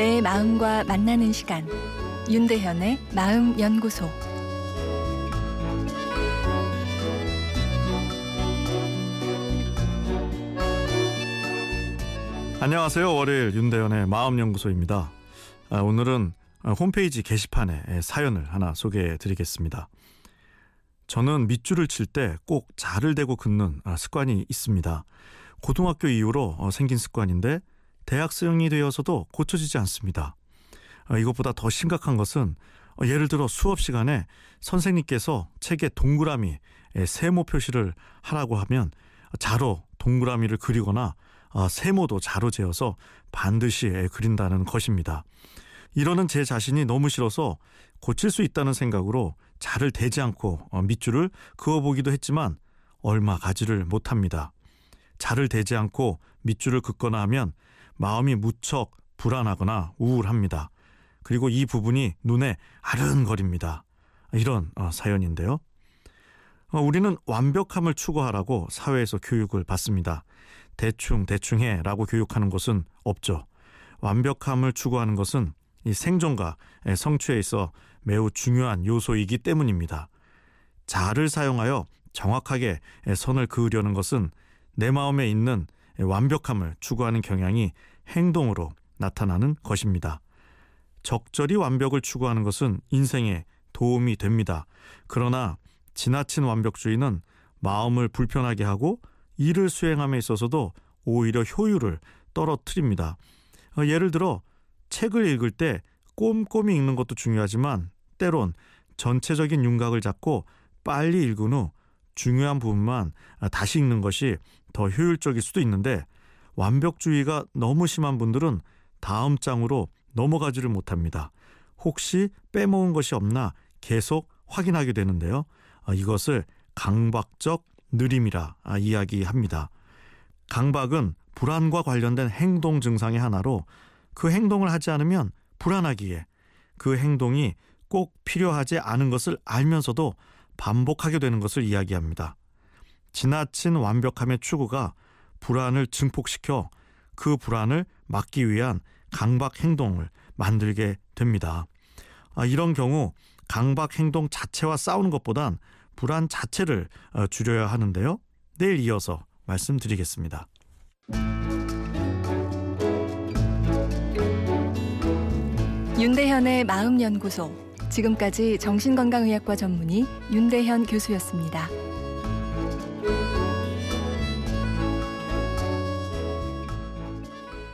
나의 마음과 만나는 시간 윤대현의 마음 연구소 안녕하세요. 월요일 윤대현의 마음 연구소입니다. 아, 오늘은 홈페이지 게시판에 사연을 하나 소개해 드리겠습니다. 저는 밑줄을 칠 때 꼭 자를 대고 긋는 아, 습관이 있습니다. 고등학교 이후로 어, 생긴 습관인데 대학생이 되어서도 고쳐지지 않습니다. 어, 이것보다 더 심각한 것은 어, 예를 들어 수업 시간에 선생님께서 책에 동그라미 세모 표시를 하라고 하면 자로 동그라미를 그리거나 세모도 자로 재어서 반드시 그린다는 것입니다. 이러는 제 자신이 너무 싫어서 고칠 수 있다는 생각으로 자를 대지 않고 밑줄을 그어보기도 했지만 얼마 가지를 못합니다. 자를 대지 않고 밑줄을 긋거나 하면 마음이 무척 불안하거나 우울합니다. 그리고 이 부분이 눈에 아른거립니다. 이런 어, 사연인데요. 어, 우리는 완벽함을 추구하라고 사회에서 교육을 받습니다. 대충 대충 해라고 교육하는 것은 없죠. 완벽함을 추구하는 것은 이 생존과 성취에 있어 매우 중요한 요소이기 때문입니다. 자를 사용하여 정확하게 선을 그으려는 것은 내 마음에 있는 완벽함을 추구하는 경향이 행동으로 나타나는 것입니다. 적절히 완벽을 추구하는 것은 인생에 도움이 됩니다. 그러나 지나친 완벽주의는 마음을 불편하게 하고 일을 수행함에 있어서도 오히려 효율을 떨어뜨립니다. 어, 예를 들어 책을 읽을 때 꼼꼼히 읽는 것도 중요하지만 때론 전체적인 윤곽을 잡고 빨리 읽은 후 중요한 부분만 다시 읽는 것이 더 효율적일 수도 있는데 완벽주의가 너무 심한 분들은 다음 장으로 넘어가지를 못합니다. 혹시 빼먹은 것이 없나 계속 확인하게 되는데요. 아, 이것을 강박적 느림이라 아, 이야기합니다. 강박은 불안과 관련된 행동 증상의 하나로 그 행동을 하지 않으면 불안하기에 그 행동이 꼭 필요하지 않은 것을 알면서도 반복하게 되는 것을 이야기합니다. 지나친 완벽함의 추구가 불안을 증폭시켜 그 불안을 막기 위한 강박 행동을 만들게 됩니다. 아, 이런 경우 강박 행동 자체와 싸우는 것보단 불안 자체를 어, 줄여야 하는데요. 내일 이어서 말씀드리겠습니다. 윤대현의 마음연구소. 지금까지 정신건강의학과 전문의 윤대현 교수였습니다.